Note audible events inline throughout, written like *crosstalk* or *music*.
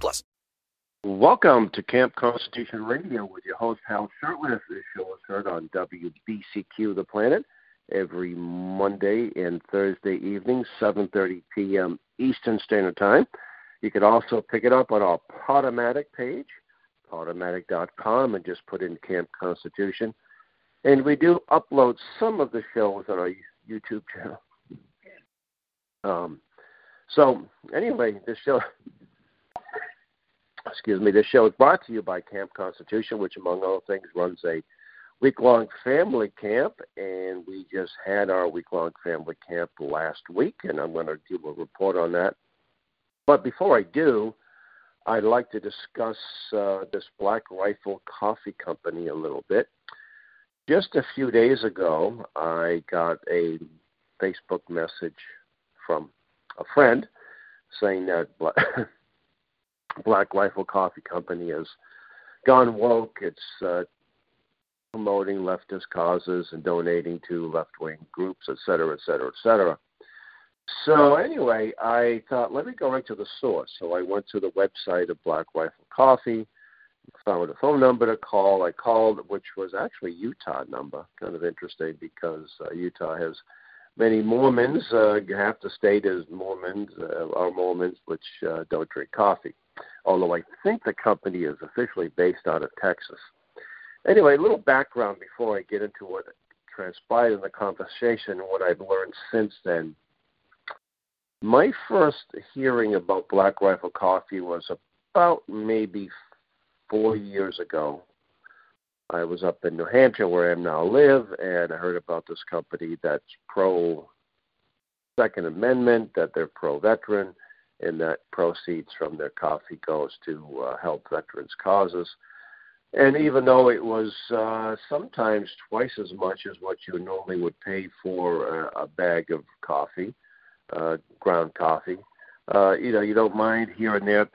plus. Welcome to Camp Constitution Radio with your host Hal Shurtleff. This show is heard on WBCQ The Planet every Monday and Thursday evening, 7:30 p.m. Eastern Standard Time. You can also pick it up on our Podomatic page, podomatic.com, and just put in Camp Constitution. And we do upload some of the shows on our YouTube channel. Um, so anyway, this show excuse me, this show is brought to you by Camp Constitution, which among other things runs a week long family camp and we just had our week long family camp last week and I'm gonna give a report on that. But before I do, I'd like to discuss uh, this Black Rifle Coffee Company a little bit. Just a few days ago, I got a Facebook message from a friend saying that *laughs* Black, Rifle Coffee Company has gone woke. It's uh, promoting leftist causes and donating to left wing groups, et cetera, et cetera, et cetera. So anyway, I thought let me go right to the source. So I went to the website of Black Rifle Coffee, found a phone number to call. I called, which was actually Utah number. Kind of interesting because uh, Utah has many Mormons. Uh, half the state is Mormons, uh, are Mormons, which uh, don't drink coffee. Although I think the company is officially based out of Texas. Anyway, a little background before I get into what transpired in the conversation and what I've learned since then. My first hearing about Black Rifle Coffee was about maybe four years ago. I was up in New Hampshire, where I now live, and I heard about this company that's pro Second Amendment, that they're pro veteran, and that proceeds from their coffee goes to uh, help veterans' causes. And even though it was uh, sometimes twice as much as what you normally would pay for a, a bag of coffee, uh, ground coffee. Uh, you know, you don't mind here and there,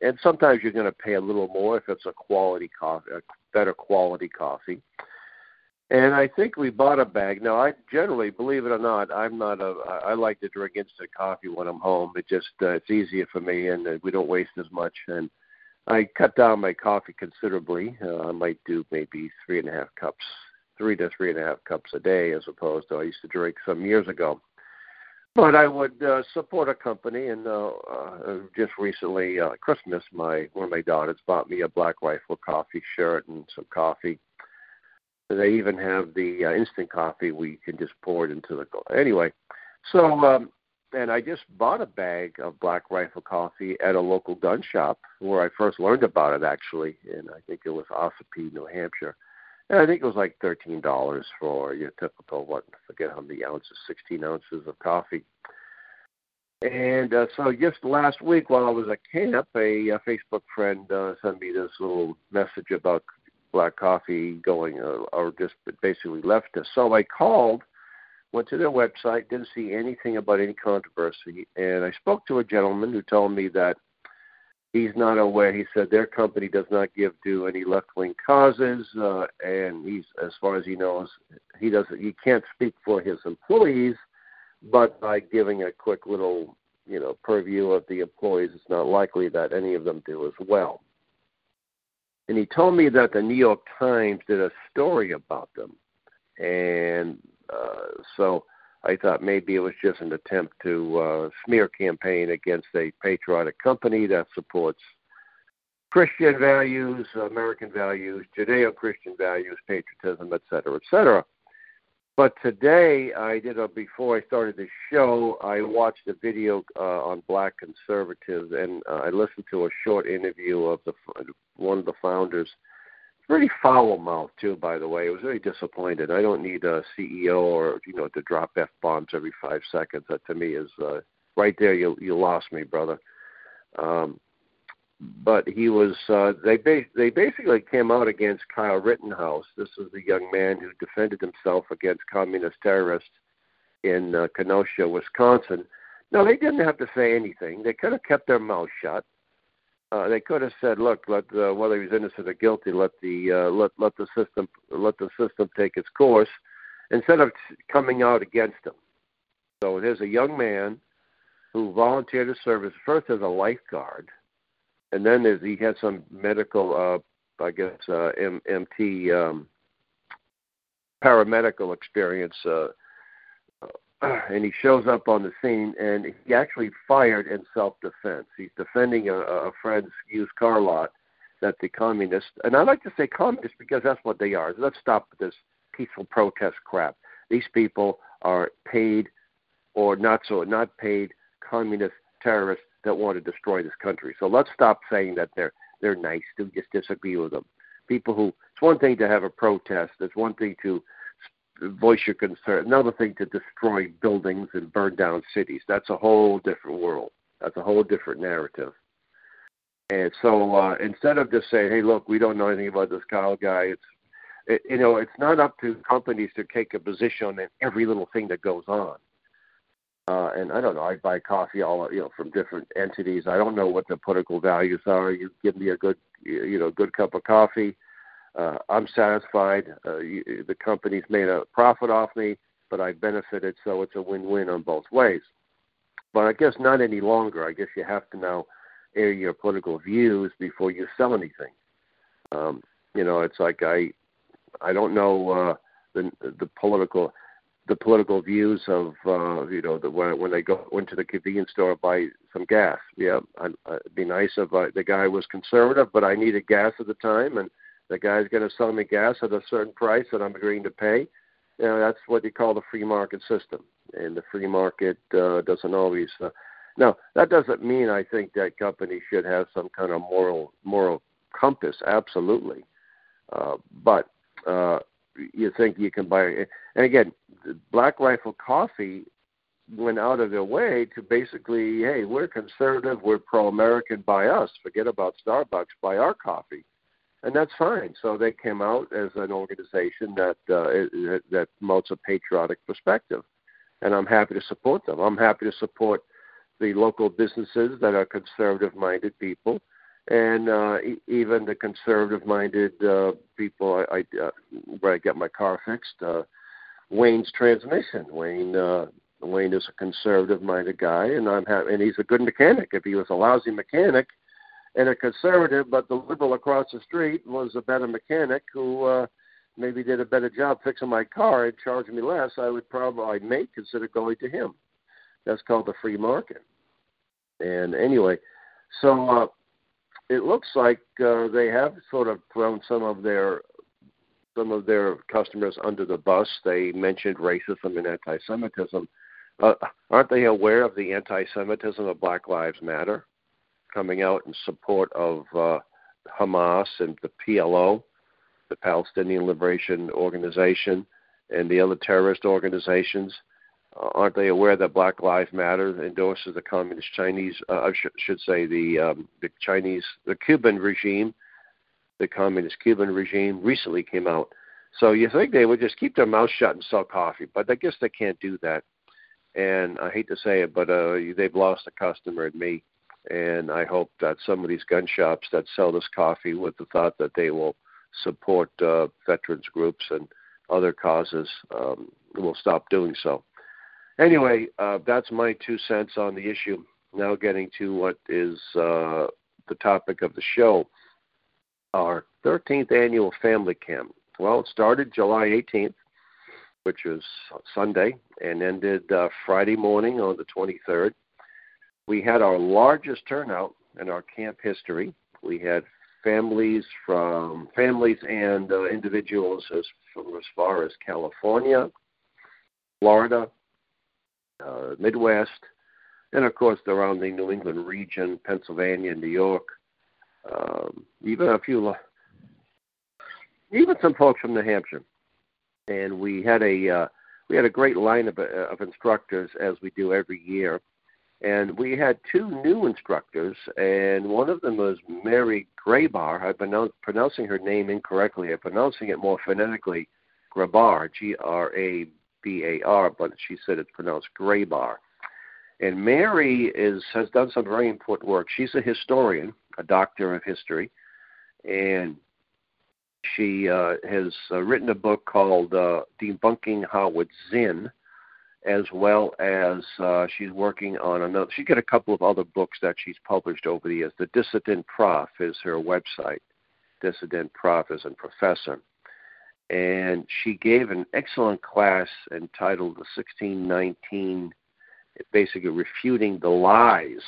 and sometimes you're going to pay a little more if it's a quality coffee, a better quality coffee. And I think we bought a bag. Now, I generally, believe it or not, I'm not a. I like to drink instant coffee when I'm home. It just uh, it's easier for me, and uh, we don't waste as much. And I cut down my coffee considerably. Uh, I might do maybe three and a half cups, three to three and a half cups a day, as opposed to I used to drink some years ago. But I would uh, support a company, and uh, uh, just recently, uh, Christmas, my one of my daughters bought me a Black Rifle coffee shirt and some coffee. They even have the uh, instant coffee you can just pour it into the. Anyway, so um, and I just bought a bag of Black Rifle coffee at a local gun shop where I first learned about it actually, and I think it was Ossipee, New Hampshire. And I think it was like thirteen dollars for your typical what I forget how many ounces, sixteen ounces of coffee. And uh, so just last week while I was at camp, a, a Facebook friend uh, sent me this little message about black coffee going, uh, or just basically left us. So I called, went to their website, didn't see anything about any controversy, and I spoke to a gentleman who told me that he's not aware. He said their company does not give to any left wing causes, uh, and he's, as far as he knows, he doesn't. He can't speak for his employees, but by giving a quick little, you know, purview of the employees, it's not likely that any of them do as well. And he told me that the New York Times did a story about them, and uh, so I thought maybe it was just an attempt to uh, smear campaign against a patriotic company that supports Christian values, American values, Judeo-Christian values, patriotism, et cetera, et cetera. But today, I did a before I started the show. I watched a video uh, on Black conservatives, and uh, I listened to a short interview of the one of the founders pretty foul mouth too, by the way. I was very disappointed. I don't need a CEO or you know to drop f bombs every five seconds. That to me is uh, right there. You you lost me, brother. Um, but he was uh, they ba- they basically came out against Kyle Rittenhouse. This was the young man who defended himself against communist terrorists in uh, Kenosha, Wisconsin. No, they didn't have to say anything. They could have kept their mouth shut. Uh, they could have said, "Look, let uh, whether he's innocent or guilty, let the uh, let let the system let the system take its course," instead of coming out against him. So there's a young man who volunteered to serve as first as a lifeguard, and then there's, he had some medical, uh, I guess, uh, M- MT um, paramedical experience. Uh, and he shows up on the scene and he actually fired in self defense. He's defending a, a friend's used car lot that the communists and I like to say communists because that's what they are. Let's stop this peaceful protest crap. These people are paid or not so not paid communist terrorists that want to destroy this country. So let's stop saying that they're they're nice just disagree with them. People who it's one thing to have a protest, it's one thing to voice your concern. Another thing to destroy buildings and burn down cities. That's a whole different world. That's a whole different narrative. And so uh, instead of just saying, "Hey, look, we don't know anything about this Kyle guy," it's it, you know, it's not up to companies to take a position on every little thing that goes on. Uh, and I don't know. I buy coffee all you know from different entities. I don't know what the political values are. You give me a good you know good cup of coffee uh, I'm satisfied. Uh, you, the company's made a profit off me, but I benefited, so it's a win-win on both ways. But I guess not any longer. I guess you have to now air your political views before you sell anything. Um, you know, it's like I, I don't know uh, the the political the political views of uh, you know the, when when they go into the convenience store buy some gas. Yeah, I, it'd be nice if uh, the guy was conservative, but I needed gas at the time, and the guy's going to sell me gas at a certain price that I'm agreeing to pay. You know, that's what you call the free market system. And the free market uh, doesn't always. Uh, now, that doesn't mean I think that companies should have some kind of moral moral compass. Absolutely, uh, but uh, you think you can buy. And again, Black Rifle Coffee went out of their way to basically, hey, we're conservative, we're pro-American, buy us. Forget about Starbucks, buy our coffee and that's fine. So they came out as an organization that uh, that promotes a patriotic perspective, and I'm happy to support them. I'm happy to support the local businesses that are conservative-minded people, and uh, e- even the conservative-minded uh, people I, I uh, where I get my car fixed. Uh, Wayne's transmission. Wayne uh, Wayne is a conservative-minded guy, and I'm ha- and he's a good mechanic. If he was a lousy mechanic and a conservative, but the liberal across the street was a better mechanic who uh, maybe did a better job fixing my car and charged me less, I would probably I may consider going to him. That's called the free market. And anyway, so uh, it looks like uh, they have sort of thrown some of their some of their customers under the bus. They mentioned racism and anti-Semitism. Uh, aren't they aware of the anti-Semitism of Black Lives Matter? coming out in support of uh, Hamas and the PLO, the Palestinian Liberation Organization, and the other terrorist organizations. Uh, aren't they aware that Black Lives Matter endorses the communist Chinese, uh, I sh- should say the um, the Chinese, the Cuban regime, the communist Cuban regime recently came out. So you think they would just keep their mouth shut and sell coffee, but I guess they can't do that. And I hate to say it, but uh, they've lost a customer in me and I hope that some of these gun shops that sell this coffee with the thought that they will support uh, veterans groups and other causes um, will stop doing so. Anyway, uh, that's my two cents on the issue. Now, getting to what is uh, the topic of the show our 13th annual family camp. Well, it started July 18th, which was Sunday, and ended uh, Friday morning on the 23rd we had our largest turnout in our camp history. We had families from families and uh, individuals as from as far as California, Florida, uh, Midwest, and of course the New England region, Pennsylvania, New York, um, even a few, even some folks from New Hampshire. And we had a uh, we had a great line of, uh, of instructors as we do every year And we had two new instructors, and one of them was Mary Grabar. I'm pronounce, pronouncing her name incorrectly. I'm pronouncing it more phonetically, Grabar, G R A B A R, but she said it's pronounced Grabar. And Mary is has done some very important work. She's a historian, a doctor of history, and she uh, has uh, written a book called uh, Debunking Howard Zinn, as well as uh, she's working on another. She's got a couple of other books that she's published over the years. The Dissident Prof is her website. Dissident Prof is a professor. And she gave an excellent class entitled The 1619, basically refuting the lies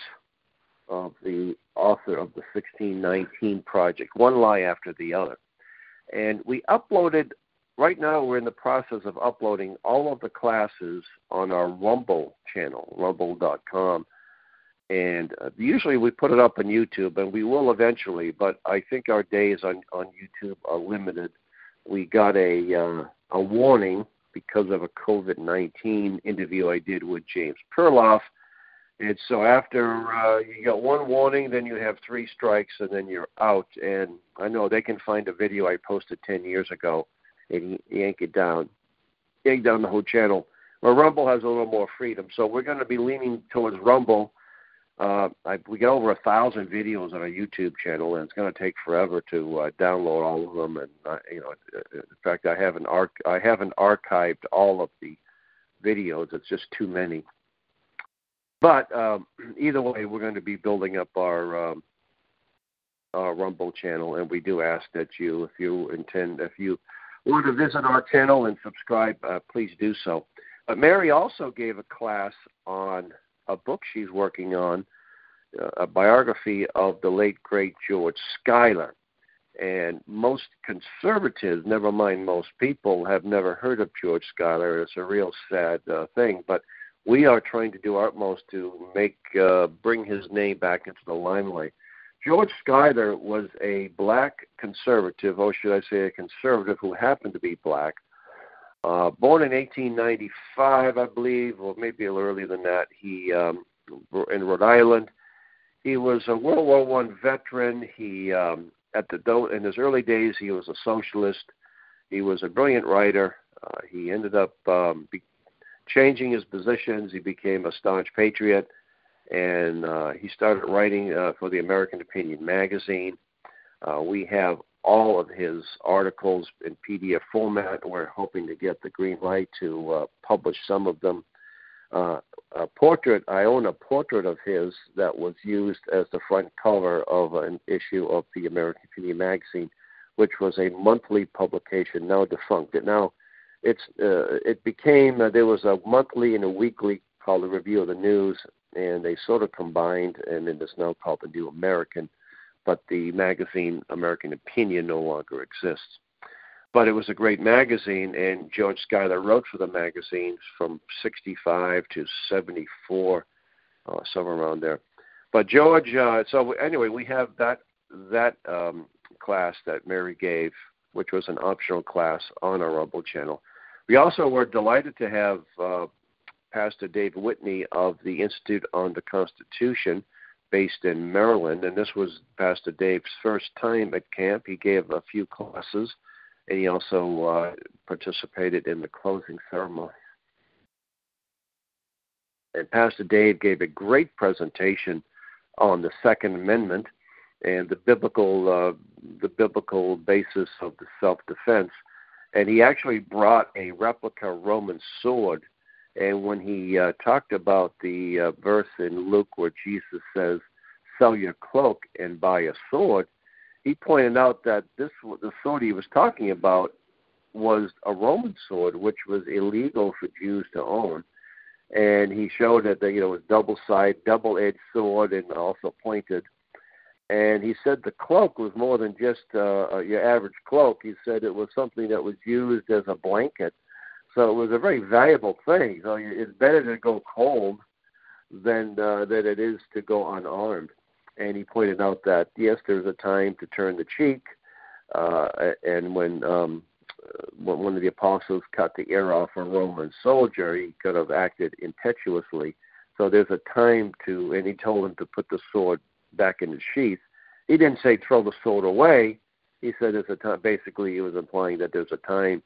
of the author of the 1619 project, one lie after the other. And we uploaded, right now we're in the process of uploading all of the classes on our Rumble channel, rumble.com. And uh, usually we put it up on YouTube, and we will eventually, but I think our days on, on YouTube are limited. We got a, uh, a warning because of a COVID 19 interview I did with James Perloff and so after uh, you got one warning, then you have three strikes, and then you're out. And I know they can find a video I posted 10 years ago and yank it down, yank down the whole channel. Well, Rumble has a little more freedom, so we're going to be leaning towards Rumble. Uh, I, we got over a thousand videos on our YouTube channel, and it's going to take forever to uh, download all of them. And uh, you know, in fact, I haven't arch- I haven't archived all of the videos. It's just too many. But um, *clears throat* either way, we're going to be building up our um, our Rumble channel, and we do ask that you, if you intend, if you want to visit our channel and subscribe, uh, please do so. But Mary also gave a class on a book she's working on, uh, a biography of the late great George Schuyler. And most conservatives, never mind most people, have never heard of George Schuyler. It's a real sad uh, thing, but we are trying to do our utmost to make uh, bring his name back into the limelight. George Schuyler was a black conservative, or should I say a conservative who happened to be black. Uh, born in 1895, I believe, or maybe a little earlier than that. He um, in Rhode Island. He was a World War One veteran. He um, at the in his early days he was a socialist. He was a brilliant writer. Uh, he ended up um, be- changing his positions. He became a staunch patriot, and uh, he started writing uh, for the American Opinion magazine. Uh, we have all of his articles in PDF format. We're hoping to get the green light to uh, publish some of them. Uh, a portrait, I own a portrait of his that was used as the front cover of an issue of the American Opinion magazine, which was a monthly publication, now defunct. It now it's uh, it became uh, there was a monthly and a weekly called the Review of the News, and they sort of combined, and it is now called the New American. But the magazine American Opinion no longer exists. But it was a great magazine, and George Schuyler wrote for the magazine from 65 to 74, uh, somewhere around there. But George, uh, so anyway, we have that that um, class that Mary gave, which was an optional class on our Rumble channel. We also were delighted to have uh, Pastor Dave Whitney of the Institute on the Constitution based in Maryland, and this was Pastor Dave's first time at camp. He gave a few classes, and he also uh, participated in the closing ceremony. And Pastor Dave gave a great presentation on the Second Amendment and the biblical uh, the biblical basis of the self defense and he actually brought a replica Roman sword. And when he uh, talked about the uh, verse in Luke where Jesus says, "Sell your cloak and buy a sword," he pointed out that this the sword he was talking about was a Roman sword, which was illegal for Jews to own. And he showed that you know it was double sided, double edged sword, and also pointed and he said the cloak was more than just uh, your average cloak. He said it was something that was used as a blanket, so it was a very valuable thing. So it's better to go cold than uh, than it is to go unarmed. And he pointed out that yes, there's a time to turn the cheek, uh, and when um, when one of the apostles cut the ear off a Roman soldier, he could have acted impetuously, So there's a time to, and he told him to put the sword back in the sheath. He didn't say throw the sword away. He said there's a time. Basically, he was implying that there's a time.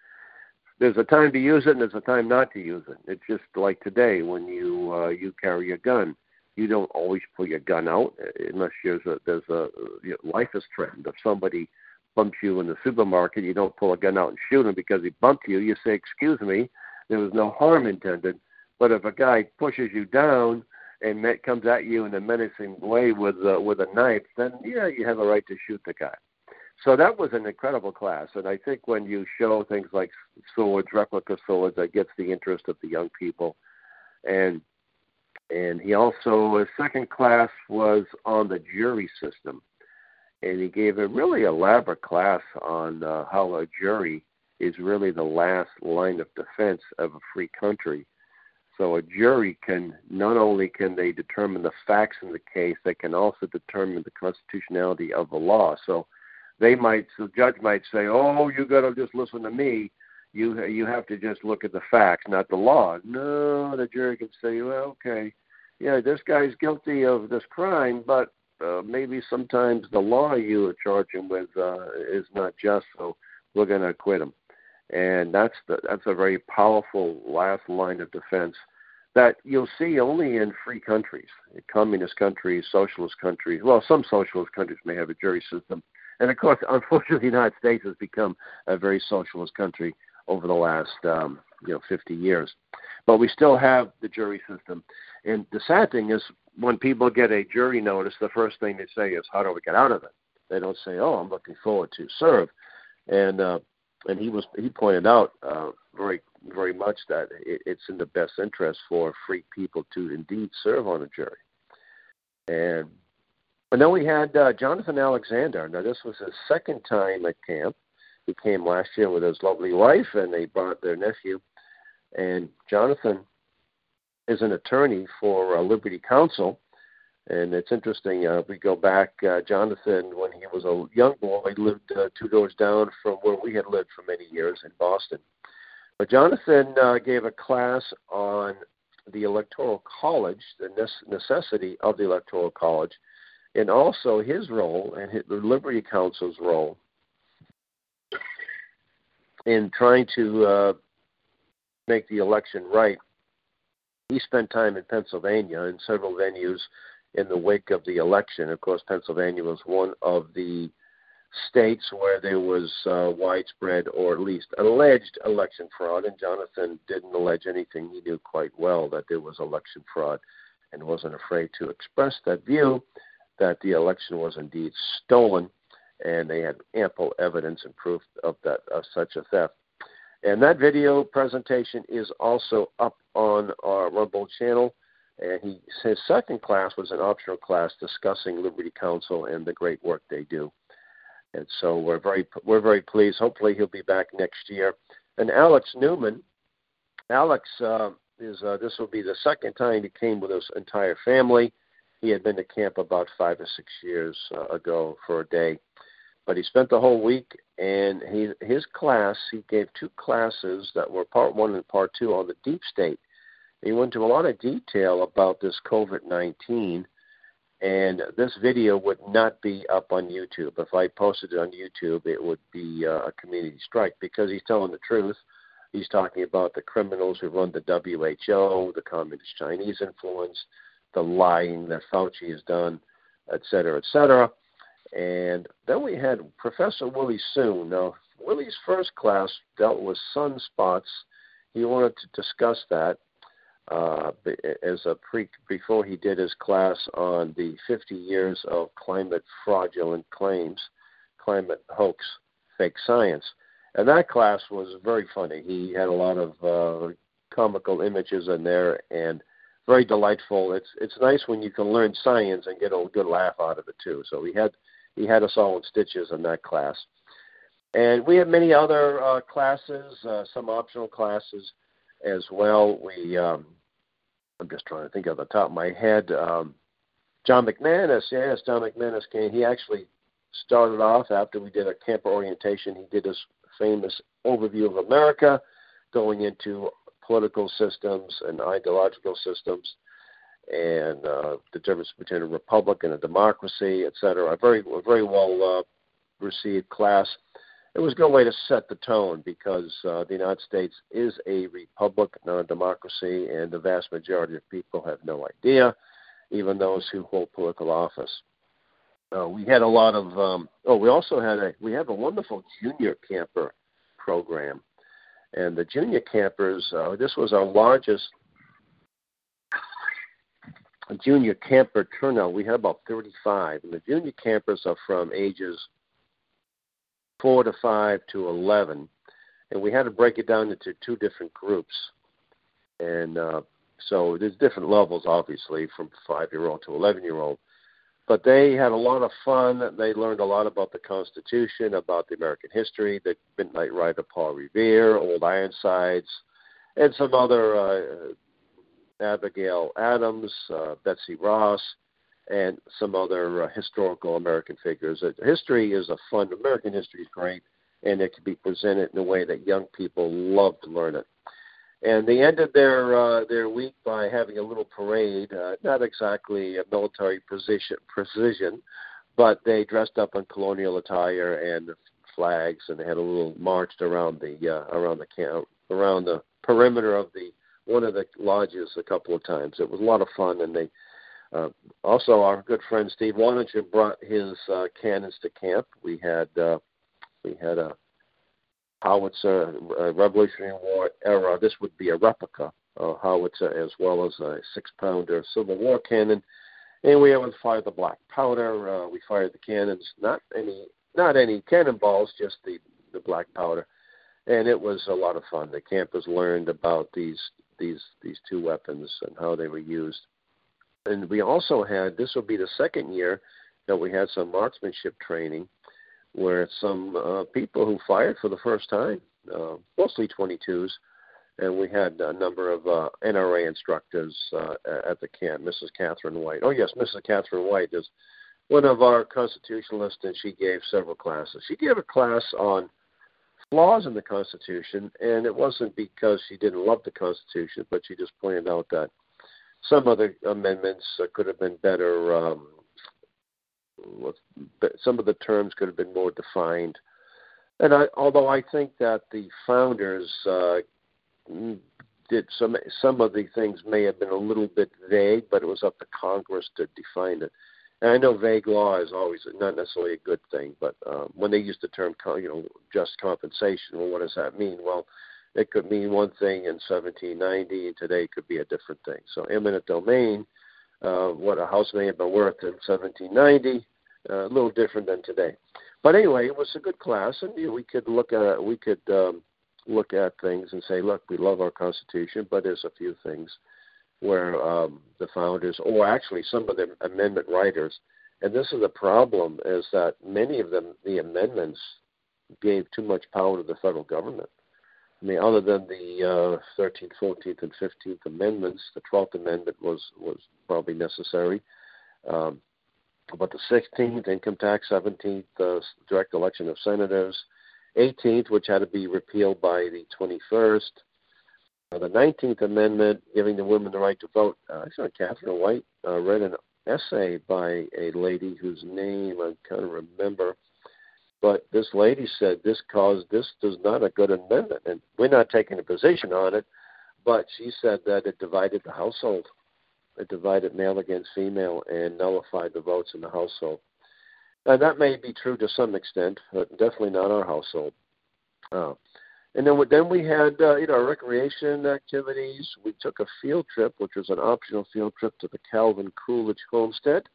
There's a time to use it, and there's a time not to use it. It's just like today when you uh, you carry a gun. You don't always pull your gun out unless there's a there's a you know, life is threatened. If somebody bumps you in the supermarket, you don't pull a gun out and shoot him because he bumped you. You say, "Excuse me, there was no harm intended." But if a guy pushes you down and comes at you in a menacing way with uh, with a knife, then yeah, you have a right to shoot the guy. So that was an incredible class, and I think when you show things like swords, replica swords, that gets the interest of the young people. And and he also his second class was on the jury system, and he gave a really elaborate class on uh, how a jury is really the last line of defense of a free country so a jury can not only can they determine the facts in the case, they can also determine the constitutionality of the law. So they might, the judge might say, "Oh, you got to just listen to me. You you have to just look at the facts, not the law." No, the jury can say, "Well, okay, yeah, this guy's guilty of this crime, but uh, maybe sometimes the law you charge him with uh, is not just, so we're going to acquit him." and that's the, that's a very powerful last line of defense that you'll see only in free countries, communist countries, socialist countries. Well, some socialist countries may have a jury system, and of course, *laughs* unfortunately, the United States has become a very socialist country over the last um, you know 50 years. But we still have the jury system, and the sad thing is when people get a jury notice, the first thing they say is, "How do we get out of it?" They don't say, "Oh, I'm looking forward to serve," and uh, and he was he pointed out uh, very very much that it, it's in the best interest for free people to indeed serve on a jury. And and then we had uh, Jonathan Alexander. Now this was his second time at camp. He came last year with his lovely wife, and they brought their nephew. And Jonathan is an attorney for uh, Liberty Counsel, and it's interesting. Uh, we go back, uh, Jonathan, when he was a young boy, lived uh, two doors down from where we had lived for many years in Boston. But Jonathan uh, gave a class on the Electoral College, the necessity of the Electoral College, and also his role and his, the Liberty Counsel's role in trying to uh, make the election right. He spent time in Pennsylvania in several venues in the wake of the election. Of course, Pennsylvania was one of the states where there was uh, widespread or at least alleged election fraud, and Jonathan didn't allege anything. He knew quite well that there was election fraud and wasn't afraid to express that view that the election was indeed stolen, and they had ample evidence and proof of that of such a theft. And that video presentation is also up on our Rumble channel. And he, his second class was an optional class discussing Liberty Counsel and the great work they do. And so we're very we're very pleased. Hopefully he'll be back next year. And Alex Newman, Alex uh, is uh, this will be the second time he came with his entire family. He had been to camp about five or six years uh, ago for a day, but he spent the whole week. And he his class he gave two classes that were part one and part two on the deep state he went into a lot of detail about this COVID 19, and this video would not be up on YouTube. If I posted it on YouTube, it would be uh, a community strike because he's telling the truth. He's talking about the criminals who run the WHO, the Communist Chinese influence, the lying that Fauci has done, et cetera, et cetera. And then we had Professor Willie Soon. Now, Willie's first class dealt with sunspots. He wanted to discuss that uh, as a pre before he did his class on the 50 years of climate fraudulent claims, climate hoax, fake science, and that class was very funny. He had a lot of uh, comical images in there and very delightful. It's it's nice when you can learn science and get a good laugh out of it too. So he had he had us all in stitches in that class, and we have many other uh, classes, uh, some optional classes as well. We um, I'm just trying to think of the top of my head. Um, John McManus, yes, John McManus came. He actually started off after we did a camper orientation. He did his famous overview of America, going into political systems and ideological systems. and uh, the difference between a republic and a democracy, et cetera. A very, a very well uh, received class. It was a good way to set the tone because uh, the United States is a republic, not a democracy, and the vast majority of people have no idea, even those who hold political office. Uh, we had a lot of. Um, oh, we also had a. We have a wonderful junior camper program, and the junior campers. Uh, this was our largest junior camper turnout. We had about 35, and the junior campers are from ages four to five to 11, and we had to break it down into two different groups, and uh, so there's different levels, obviously, from five year old to 11 year old but they had a lot of fun. They learned a lot about the Constitution, about the American history, the Midnight Rider Paul Revere, Old Ironsides, and some other uh, Abigail Adams, uh, Betsy Ross, and some other uh, historical American figures. Uh, history is a fun. American history is great, and it can be presented in a way that young people love to learn it and they ended their uh, their week by having a little parade. Uh, not exactly a military precision, precision, but they dressed up in colonial attire and flags, and they had a little marched around the uh, around the camp, around the perimeter of the one of the lodges a couple of times. It was a lot of fun, and they uh, also our good friend Steve Waninger brought his uh, cannons to camp. We had uh, we had a howitzer, uh, Revolutionary War era. This would be a replica of howitzer as well as a six pounder Civil War cannon. And we would fire the black powder. Uh, we fired the cannons, not any not any cannonballs, just the, the black powder. And it was a lot of fun. The campers learned about these these these two weapons and how they were used. And we also had this will be the second year that we had some marksmanship training where some uh, people who fired for the first time, uh, mostly 22s, and we had a number of uh, NRA instructors uh, at the camp. Mrs. Catherine White. Oh yes, Mrs. Catherine White is one of our constitutionalists, and she gave several classes. She gave a class on flaws in the Constitution, and it wasn't because she didn't love the Constitution, but she just pointed out that some other amendments uh, could have been better um, some of the terms could have been more defined. And I, although I think that the founders uh, did some some of the things may have been a little bit vague, but it was up to Congress to define it. And I know vague law is always not necessarily a good thing, but um, when they use the term, you know, just compensation, well, what does that mean? Well, it could mean one thing in 1790, and today it could be a different thing. So eminent domain uh, what a house may have been worth in 1790, uh, a little different than today. But anyway, it was a good class, and you know, we could look at we could um, look at things and say, look, we love our Constitution, but there's a few things where um, the founders, or actually some of the amendment writers, and this is the problem, is that many of them, the amendments, gave too much power to the federal government. I mean, other than the uh, 13th, 14th, and 15th amendments, the 12th amendment was was probably necessary. Um, but the 16th, income tax, 17th, uh, direct election of senators, 18th, which had to be repealed by the 21st. Uh, the 19th Amendment, giving the women the right to vote. Uh, I saw Catherine White uh, read an essay by a lady whose name I can't remember but this lady said this caused this is not a good amendment, and we're not taking a position on it. But she said that it divided the household. It divided male against female and nullified the votes in the household. And that may be true to some extent, but definitely not our household. Uh, and then, then we had uh, you know recreation activities. We took a field trip, which was an optional field trip to the Calvin Coolidge Homestead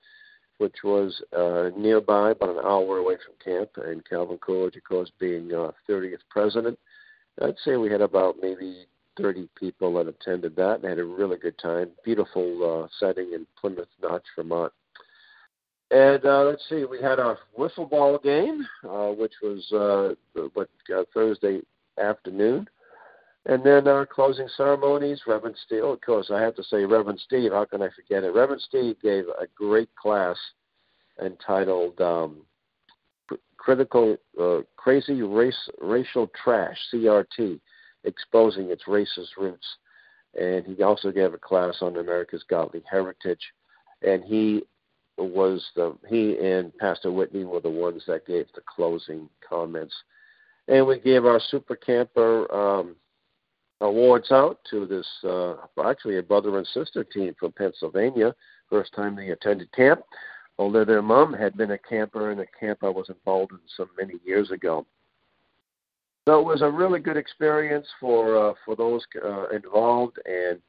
which was uh, nearby, about an hour away from camp, and Calvin Coolidge, of course, being uh, 30th president. I'd say we had about maybe 30 people that attended that and had a really good time. Beautiful uh, setting in Plymouth Notch, Vermont. And uh, let's see, we had our wiffle ball game, uh, which was uh, what uh, Thursday afternoon. And then our closing ceremonies, Reverend Steve. Of course, I have to say Reverend Steve. How can I forget it? Reverend Steve gave a great class entitled um, "Critical uh, Crazy Race Racial Trash (CRT), Exposing Its Racist Roots." and he also gave a class on America's godly heritage. And he was the he and Pastor Whitney were the ones that gave the closing comments. And we gave our super camper um, awards out to this uh, actually a brother and sister team from Pennsylvania. First time they attended camp. Although their mom had been a camper in a camp I was involved in some many years ago. So it was a really good experience for uh, for those uh, involved, and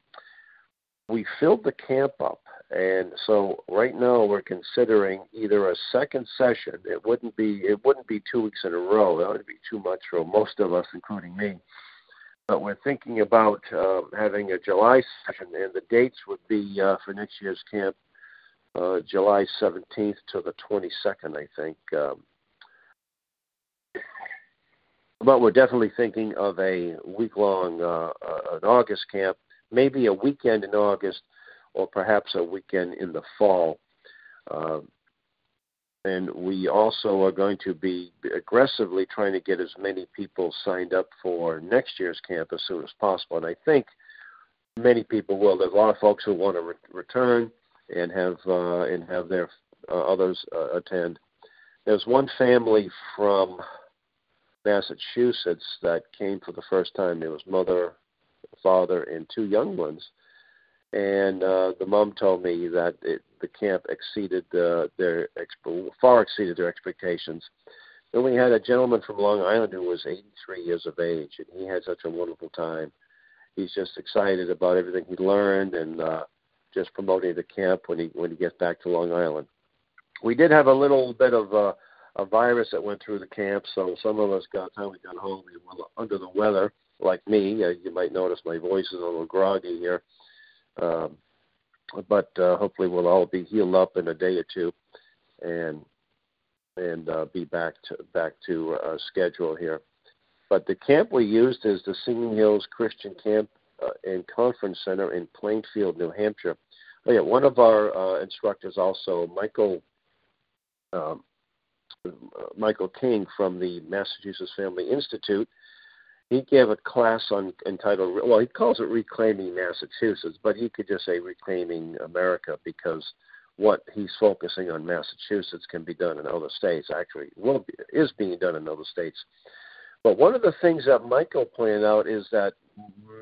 we filled the camp up. And so right now we're considering either a second session. It wouldn't be it wouldn't be two weeks in a row. That would be too much for most of us, including me. But we're thinking about um, having a July session, and the dates would be uh, for next year's camp, uh, July 17th to the 22nd, I think. Um, but we're definitely thinking of a week long uh, uh, an August camp, maybe a weekend in August, or perhaps a weekend in the fall. Uh, and we also are going to be aggressively trying to get as many people signed up for next year's camp as soon as possible. And I think many people will. There's a lot of folks who want to re- return and have uh, and have their uh, others uh, attend. There's one family from Massachusetts that came for the first time. There was mother, father, and two young ones. And uh, the mom told me that it, the camp exceeded uh, their far exceeded their expectations. Then we had a gentleman from Long Island who was 83 years of age, and he had such a wonderful time. He's just excited about everything he learned and uh, just promoting the camp when he when he gets back to Long Island. We did have a little bit of uh, a virus that went through the camp. So some of us got time we got home, we were under the weather, like me. Uh, you might notice my voice is a little groggy here, um, but uh, hopefully we'll all be healed up in a day or two, and and uh, be back to back to uh, schedule here. But the camp we used is the Singing Hills Christian Camp uh, and Conference Center in Plainfield, New Hampshire. Oh yeah, one of our uh, instructors also, Michael um, Michael King from the Massachusetts Family Institute. He gave a class on entitled, well, he calls it Reclaiming Massachusetts, but he could just say Reclaiming America because what he's focusing on Massachusetts can be done in other states. Actually, will be, is being done in other states. But one of the things that Michael pointed out is that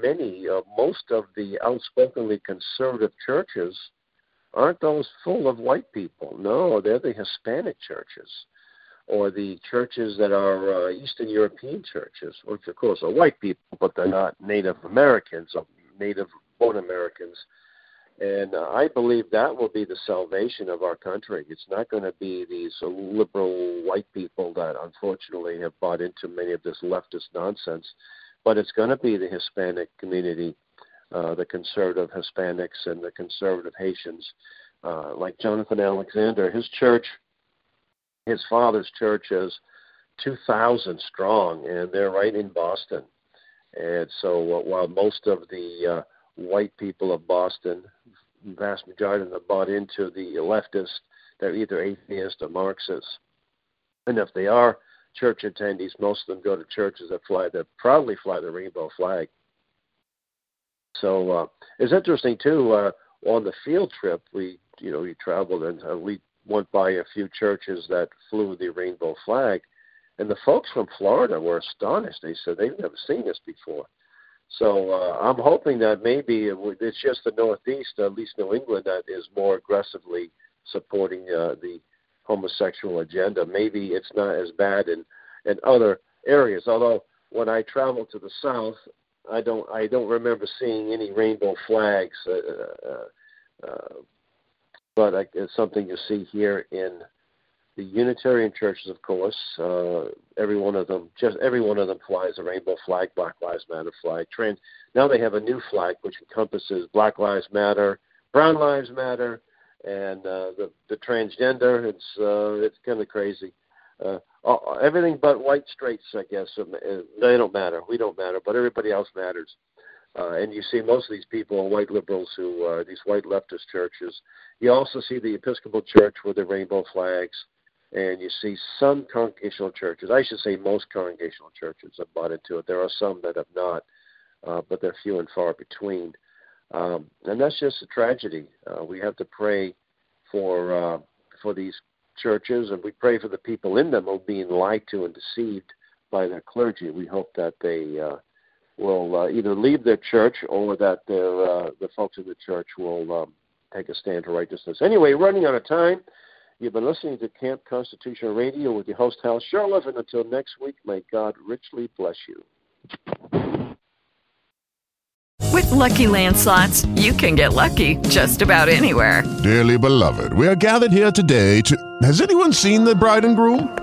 many, uh, most of the outspokenly conservative churches aren't those full of white people. No, they're the Hispanic churches or the churches that are uh, Eastern European churches, which of course are white people, but they're not Native Americans or Native born Americans. And uh, I believe that will be the salvation of our country. It's not going to be these liberal white people that unfortunately have bought into many of this leftist nonsense, but it's going to be the Hispanic community, uh, the conservative Hispanics and the conservative Haitians. Uh, like Jonathan Alexander, his church his father's church is 2,000 strong, and they're right in Boston. And so, uh, while most of the uh, white people of Boston, vast majority of them bought into the leftist, they're either atheists or Marxists. And if they are church attendees, most of them go to churches that fly that proudly fly the rainbow flag. So uh, it's interesting too. Uh, on the field trip, we you know we traveled and uh, we went by a few churches that flew the rainbow flag, and the folks from Florida were astonished. They said they've never seen this before. So uh, I'm hoping that maybe it's just the Northeast, at least New England, that is more aggressively supporting uh, the homosexual agenda. Maybe it's not as bad in in other areas. Although when I travel to the South, I don't I don't remember seeing any rainbow flags. Uh, uh, uh but it's something you see here in the Unitarian churches, of course. Uh, every one of them, just every one of them, flies a rainbow flag, Black Lives Matter flag. Trans now they have a new flag which encompasses Black Lives Matter, Brown Lives Matter, and uh, the the transgender. It's uh, it's kind of crazy. Uh, everything but white straights, I guess. Uh, they don't matter. We don't matter, but everybody else matters. Uh, and you see most of these people are white liberals who are these white leftist churches. You also see the Episcopal Church with the rainbow flags, and you see some congregational churches. I should say most congregational churches have bought into it. There are some that have not, uh, but they're few and far between. um, and that's just a tragedy. Uh, we have to pray for uh, for these churches, and we pray for the people in them who are being lied to and deceived by their clergy. We hope that they uh, will uh, either leave their church or that their uh, the folks in the church will um, take a stand for righteousness. Anyway, running out of time. You've been listening to Camp Constitution Radio with your host Hal Shurtleff, and until next week, may God richly bless you. With Lucky Land slots, you can get lucky just about anywhere. Dearly beloved, we are gathered here today to. Has anyone seen the bride and groom?